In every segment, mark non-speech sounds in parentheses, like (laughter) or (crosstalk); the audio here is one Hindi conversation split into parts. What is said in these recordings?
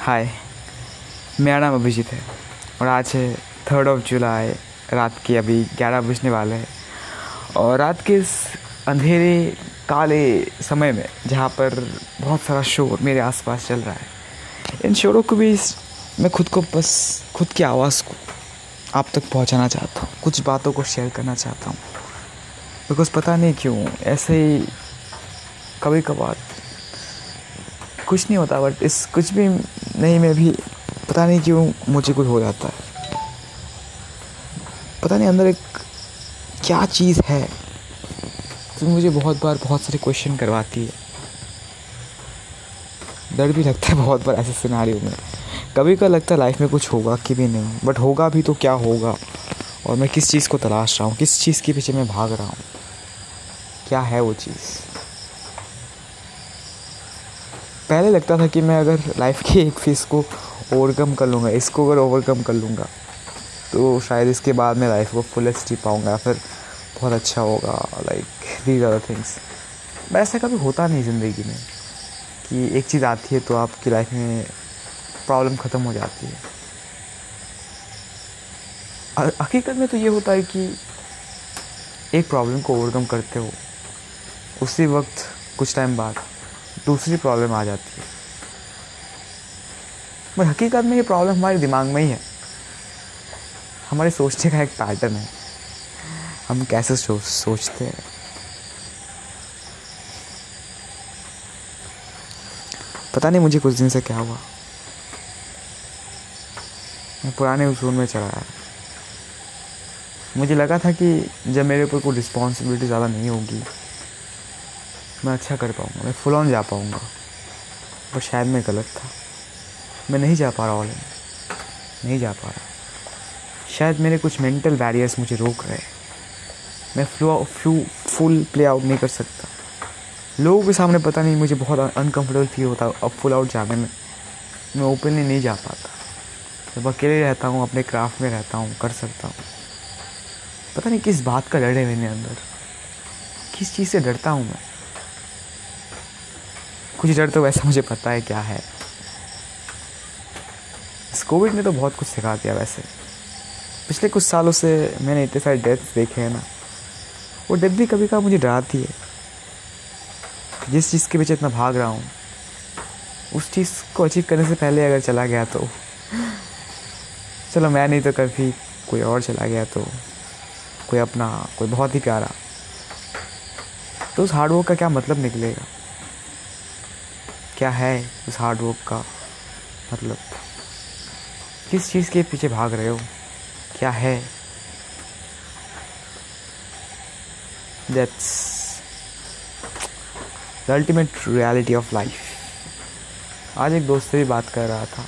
हाय, मेरा नाम अभिजीत है और आज है थर्ड ऑफ़ जुलाई रात के अभी ग्यारह बजने वाले हैं और रात के इस अंधेरे, काले समय में जहाँ पर बहुत सारा शोर मेरे आसपास चल रहा है, इन शोरों को भी मैं खुद को बस, खुद की आवाज़ को आप तक पहुँचाना चाहता हूँ, कुछ बातों को शेयर करना चाहता हूँ। बिकॉज़ पता नहीं क्यों, ऐसे ही कभी कभार कुछ नहीं होता बट इस कुछ भी नहीं, मैं भी, पता नहीं क्यों मुझे कुछ हो जाता है। पता नहीं अंदर एक क्या चीज़ है जो मुझे बहुत बार बहुत सारे क्वेश्चन करवाती है। डर भी लगता है बहुत बार ऐसे सिनारियों में। कभी कभी लगता है लाइफ में कुछ होगा कि भी नहीं बट होगा भी तो क्या होगा? और मैं किस चीज़ को तलाश रहा हूँ, किस चीज़ के पीछे मैं भाग रहा हूँ? क्या है वो चीज़? पहले लगता था कि मैं अगर लाइफ की एक फेस को ओवरकम कर लूँगा, इसको अगर ओवरकम कर लूँगा तो शायद इसके बाद मैं लाइफ को फुलेस्ट जी पाऊँगा, फिर बहुत अच्छा होगा लाइक दीज आर थिंग्स ऐसा कभी होता नहीं ज़िंदगी में कि एक चीज़ आती है तो आपकी लाइफ में प्रॉब्लम ख़त्म हो जाती है। हकीकत में तो ये होता है कि एक प्रॉब्लम को ओवरकम करते हो, उसी वक्त कुछ टाइम बाद दूसरी प्रॉब्लम आ जाती है। बट हकीकत में ये प्रॉब्लम हमारे दिमाग में ही है। हमारे सोचने का एक पैटर्न है। हम कैसे सोच सोचते हैं। पता नहीं मुझे कुछ दिन से क्या हुआ। मैं पुराने उसूल में चला आया। मुझे लगा था कि जब मेरे ऊपर कोई रिस्पॉन्सिबिलिटी ज़्यादा नहीं होगी मैं अच्छा कर पाऊँगा, मैं फुल ऑन जा पाऊँगा। पर शायद मैं गलत था। मैं नहीं जा पा रहा ऑल नहीं जा पा रहा। शायद मेरे कुछ मेंटल बैरियर्स मुझे रोक रहे मैं flu flu full play out नहीं कर सकता। लोगों के सामने पता नहीं मुझे बहुत अनकम्फर्टेबल फील होता अब फुल आउट जाने में। मैं ओपनली नहीं जा पाता। जब अकेले रहता हूँ, अपने क्राफ्ट में रहता हूँ, कर सकता हूँ। पता नहीं किस बात का डर है मेरे अंदर। किस चीज़ से डरता हूँ मैं? कुछ डर तो वैसे मुझे पता है क्या है। इस कोविड ने तो बहुत कुछ सिखा दिया वैसे। पिछले कुछ सालों से मैंने इतने सारे डेथ देखे हैं ना, वो डेथ भी कभी कभी मुझे डराती है। जिस चीज़ के पीछे इतना भाग रहा हूँ, उस चीज़ को अचीव करने से पहले अगर चला गया तो। चलो मैं नहीं तो कभी कोई और चला गया तो कोई अपना, कोई बहुत ही प्यारा। तो उस हार्डवर्क का क्या मतलब निकलेगा? क्या है उस हार्ड वर्क का? मतलब किस चीज़ के पीछे भाग रहे हो? क्या है? That's the ultimate reality of life आज एक दोस्त से भी बात कर रहा था।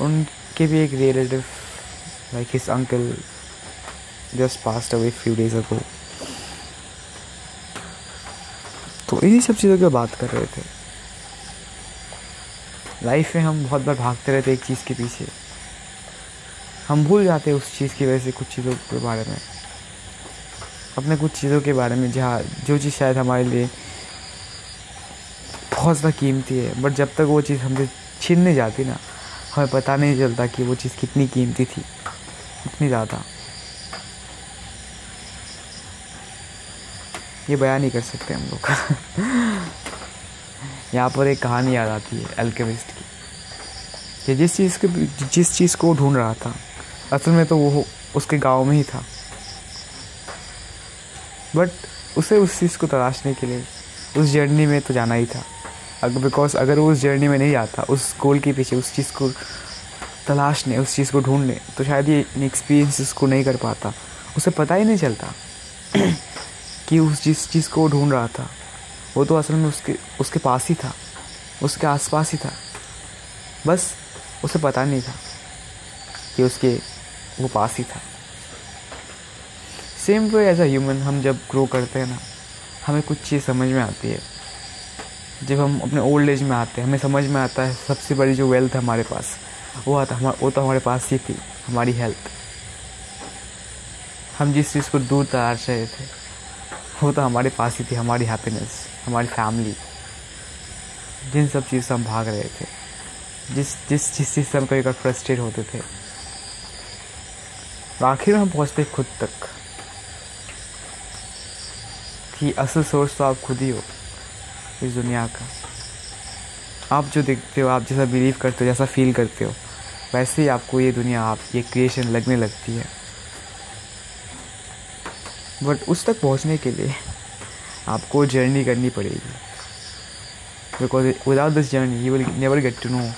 उनके भी एक relative like his uncle just passed away few days ago तो इन्हीं सब चीज़ों की बात कर रहे थे। लाइफ में हम बहुत बार भागते रहते एक चीज़ के पीछे। हम भूल जाते उस चीज़ की वजह से कुछ चीज़ों के बारे में। अपने कुछ चीज़ों के बारे में, जहाँ जो चीज़ शायद हमारे लिए बहुत ज़्यादा कीमती है बट जब तक वो चीज़ हमसे छीन नहीं जाती ना, हमें पता नहीं चलता कि वो चीज़ कितनी कीमती थी इतनी ज़्यादा। ये बयान नहीं कर सकते हम लोग। यहाँ पर एक कहानी याद आती है एल्केमिस्ट की। कि जिस चीज़ के जिस चीज़ को ढूंढ रहा था, असल में तो वो उसके गाँव में ही था। बट उसे उस चीज़ को तलाशने के लिए उस जर्नी में तो जाना ही था। अगर बिकॉज़ अगर वो उस जर्नी में नहीं आता उस गोल के पीछे उस चीज़ को तलाशने, उस चीज़ को ढूँढने तो शायद ये एक्सपीरियंस उसको नहीं कर पाता। उसे पता ही नहीं चलता। कि उस जिस चीज़ को वो ढूंढ रहा था, वो तो असल में उसके उसके पास ही था, उसके आसपास ही था। बस उसे पता नहीं था कि उसके वो पास ही था। Same way as a human हम जब ग्रो करते हैं ना, हमें कुछ चीज़ समझ में आती है। जब हम अपने ओल्ड एज में आते हैं, हमें समझ में आता है सबसे बड़ी जो वेल्थ हमारे पास, वो आता हमारा वो तो हमारे पास ही थी, हमारी हेल्थ हम जिस चीज़ को दूर तलाश रहे थे वो तो हमारे पास ही थी, हमारी हैप्पीनेस हमारी फैमिली जिन सब चीज़ से हम भाग रहे थे, जिस जिस जिस चीज़ से हम कभी कभी फ्रस्ट्रेट होते थे। और आखिर में हम पहुँचते खुद तक कि असल सोर्स तो आप खुद ही हो इस दुनिया का। आप जो देखते हो, आप जैसा बिलीव करते हो, जैसा फील करते हो, वैसे ही आपको ये दुनिया, आप, ये क्रिएशन लगने लगती है। बट उस तक पहुँचने के लिए आपको जर्नी करनी पड़ेगी। Because without this journey you will never get to know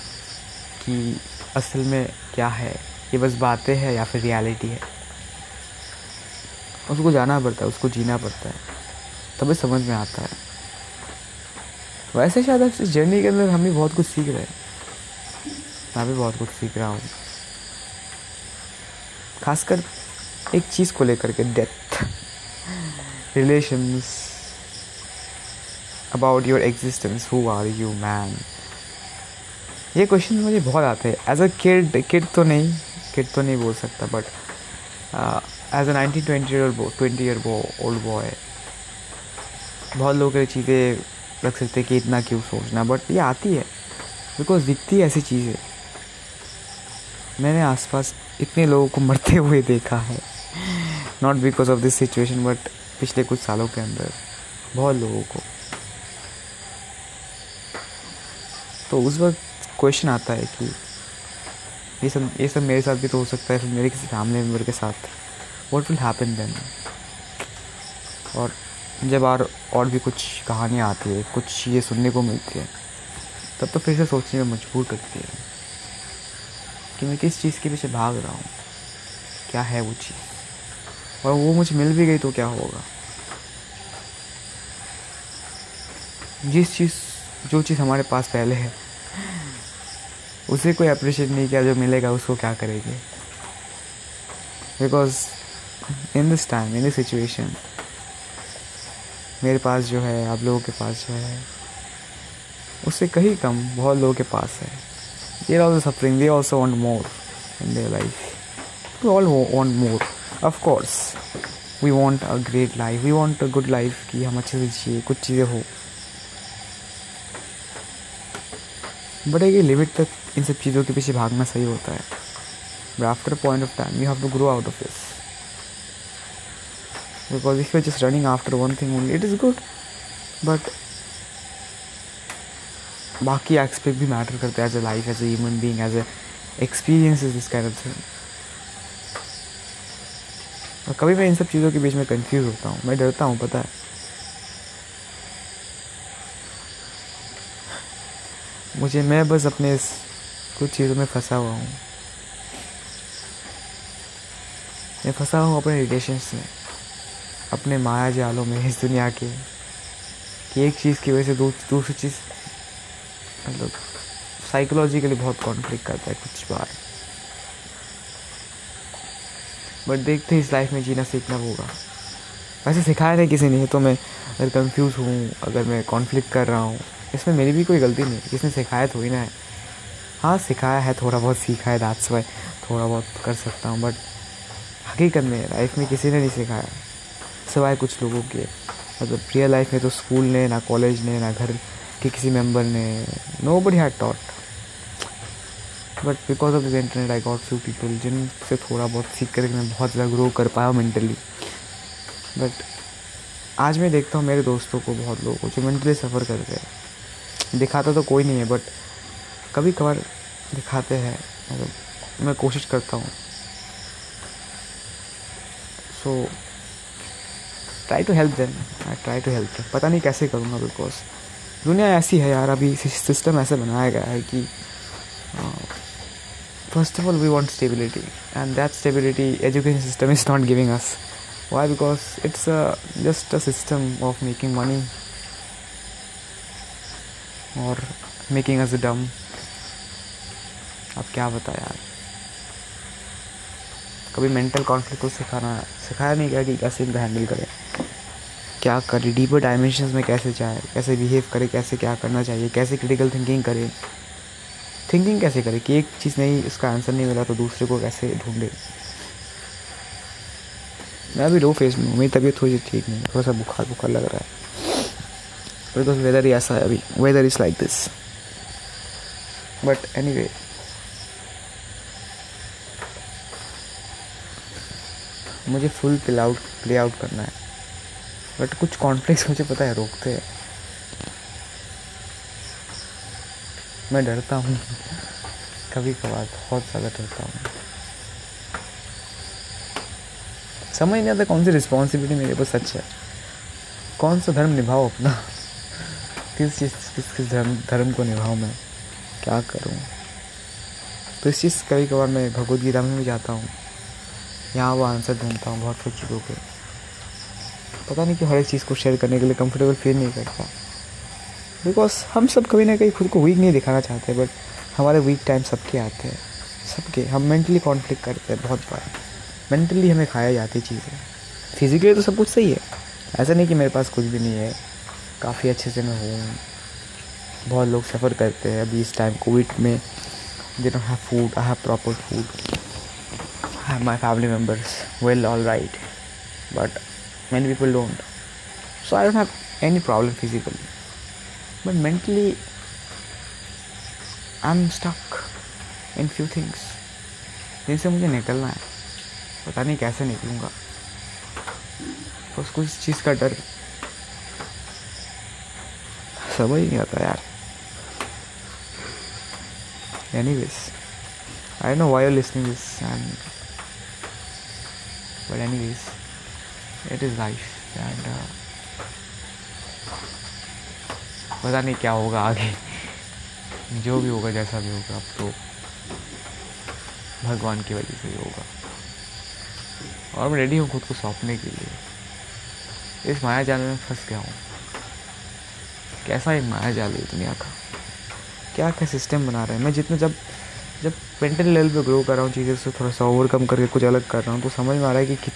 कि असल में क्या है। ये बस बातें हैं या फिर रियलिटी है। उसको जाना पड़ता है, उसको जीना पड़ता है। तभी समझ में आता है। वैसे शायद अब इस जर्नी के अंदर हम भी बहुत कुछ सीख रहे हैं। मैं भी बहुत कुछ सीख रहा हूँ। खासकर एक चीज़ को लेकर के death relations about your existence who are you man ये क्वेश्चन मुझे बहुत आते हैं. एज अ किड किड तो नहीं किड तो नहीं बोल सकता but as a nineteen twenty twenty year old boy बहुत लोग ये चीज़ें रख सकते हैं कि इतना क्यों सोचना बट ये आती है. बिकॉज़ दिखती है ऐसी चीज़ें. मैंने आसपास इतने लोगों को मरते हुए देखा है. Not because of this situation but पिछले कुछ सालों के अंदर बहुत लोगों को। तो उस वक्त क्वेश्चन आता है कि ये सब ये सब मेरे साथ भी तो हो सकता है मेरे किसी फैमिली मेंबर के साथ। वॉट विल हैपन देन और जब और और भी कुछ कहानियाँ आती है, कुछ चीज़ें सुनने को मिलती है, तब तो फिर से सोचने में मजबूर करती है कि मैं किस चीज़ के पीछे भाग रहा हूँ, क्या है वो चीज़? और वो मुझे मिल भी गई तो क्या होगा? जिस चीज़, जो चीज़ हमारे पास पहले है, उसे कोई अप्रिशिएट नहीं किया, जो मिलेगा उसको क्या करेंगे? Because in this time in this situation मेरे पास जो है, आप लोगों के पास जो है, उससे कहीं कम बहुत लोगों के पास है। They are also suffering they also want more in their life we all want more of course we want a great life we want a good life कि हम अच्छे से जिए, कुछ चीज़ें हो। बट एक लिमिट तक इन सब चीज़ों के पीछे भागना सही होता है। But after point of time you have to grow out of this because if you're just running after one thing only, it is good but बाकी एक्सपेक्ट भी मैटर करते हैं as a life as human being as a experience is this kind of thing और कभी मैं इन सब चीज़ों के बीच में कंफ्यूज होता हूँ, मैं डरता हूँ, पता है। मुझे, मैं बस अपने इस कुछ चीज़ों में फंसा हुआ हूँ। मैं फंसा हूँ अपने रिलेशन्स में, अपने माया जालों में इस दुनिया के, कि एक चीज़ की वजह से दूसरी चीज़ मतलब साइकोलॉजिकली बहुत कॉन्फ्लिक्ट करता है कुछ बार। बट देखते हैं इस लाइफ में जीना सीखना होगा। वैसे सिखाया नहीं किसी ने तो मैं अगर कंफ्यूज हूँ, अगर मैं कॉन्फ्लिक्ट कर रहा हूँ इसमें मेरी भी कोई गलती नहीं किसने सिखाया थोड़ी ना है। हाँ सिखाया है, थोड़ा बहुत सीखा है दाँत वाई थोड़ा बहुत कर सकता हूँ बट हकीकत में लाइफ में किसी ने नहीं सिखाया। सिवाय कुछ लोगों के। मतलब रियल लाइफ में तो स्कूल ने, ना कॉलेज ने, ना घर के किसी मेंबर ने nobody had taught but because of this internet I got few people जिनसे थोड़ा बहुत सीख कर मैं बहुत ज़्यादा ग्रो कर पाया मेंटली बट आज मैं देखता हूँ मेरे दोस्तों को, बहुत लोगों को, जो मेंटली सफ़र करते हैं। दिखाता तो कोई नहीं है बट कभी कभार दिखाते हैं। मतलब मैं कोशिश करता हूँ। So try to help them I try to help them पता नहीं कैसे करूँगा बिकॉज़ दुनिया ऐसी है यार, अभी सिस्टम ऐसे बनाया गया है कि first of all we want stability and that stability education system is not giving us why because it's just a system of making money और मेकिंग अस डम अब क्या बता यार? कभी मेंटल कॉन्फ्लिक्ट को सिखाना, सिखाया नहीं गया कि कैसे इनको हैंडल करें। क्या करे? डीपर डायमेंशन में कैसे जाए? कैसे बिहेव करे? कैसे क्या करना चाहिए? कैसे क्रिटिकल थिंकिंग करे? थिंकिंग कैसे करे? कि एक चीज़ नहीं इसका आंसर नहीं मिला तो दूसरे को कैसे ढूंढे? मैं अभी लो फेस में हूँ, मेरी तबीयत थोड़ी ठीक नहीं थोड़ा सा बुखार बुखार लग रहा है। बिकॉज़ वेदर ही ऐसा है अभी weather is like this but anyway मुझे full play out play out करना है। बट कुछ कॉन्फ्लिक्स (laughs) मुझे पता है, रोकते हैं। मैं डरता हूँ। कभी कभार, बहुत ज़्यादा डरता हूँ। समझ नहीं आता कौन सी रिस्पॉन्सिबिलिटी मेरे पास सच है। कौन सा धर्म निभाओ अपना। किस चीज़, किस किस धर्म धर्म को निभाऊँ मैं? क्या करूँ? तो इस चीज़ कभी कभार मैं भगवत गीता में भी जाता हूँ। यहाँ वो आंसर ढूंढता हूँ बहुत कुछ चीज़ों के। पता नहीं कि हर एक चीज़ को शेयर करने के लिए कंफर्टेबल फील नहीं करता। बिकॉज़ हम सब कभी ना कहीं खुद को वीक नहीं दिखाना चाहते बट हमारे वीक टाइम सबके आते हैं। सबके, हम मेंटली कॉन्फ्लिक्ट करते हैं बहुत बार। मेंटली हमें खाया जाती चीज़ें। फिजिकली तो सब कुछ सही है। ऐसा नहीं कि मेरे पास कुछ भी नहीं है। काफ़ी अच्छे से मैं हूँ। बहुत लोग सफ़र करते हैं अभी इस टाइम कोविड में। They don't have food I have proper food have my family members well all right but many people don't so I don't have any problem physically but mentally I am stuck in few things जिनसे मुझे निकलना है। पता नहीं कैसे निकलूँगा। बस कुछ चीज़ का डर समझ नहीं आता यार। Anyways I don't know why you're this and but anyways it is life and uh, पता नहीं क्या होगा आगे। जो भी होगा जैसा भी होगा अब तो भगवान की वजह से ही होगा। और मैं रेडी हूँ खुद को सौंपने के लिए। इस माया जाल में फंस गया हूँ। कैसा एक माया जाल है दुनिया का? क्या क्या सिस्टम बना रहे हैं? मैं जितना जब जब मेंटल लेवल पे ग्रो कर रहा हूँ, चीज़ें से थोड़ा सा ओवरकम करके कुछ अलग कर रहा हूँ तो समझ में आ रहा है कि कि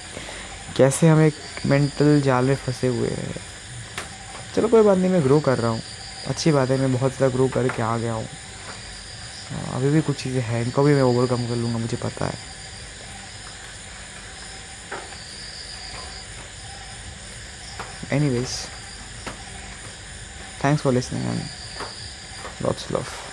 कैसे हम एक मेंटल जाल में फंसे हुए हैं। चलो कोई बात नहीं, मैं ग्रो कर रहा हूँ। अच्छी बात है, मैं बहुत ज़्यादा ग्रो करके आ गया हूँ। अभी भी कुछ चीज़ें हैं, इनको भी मैं ओवरकम कर लूँगा, मुझे पता है। Any Thanks for listening and lots of love.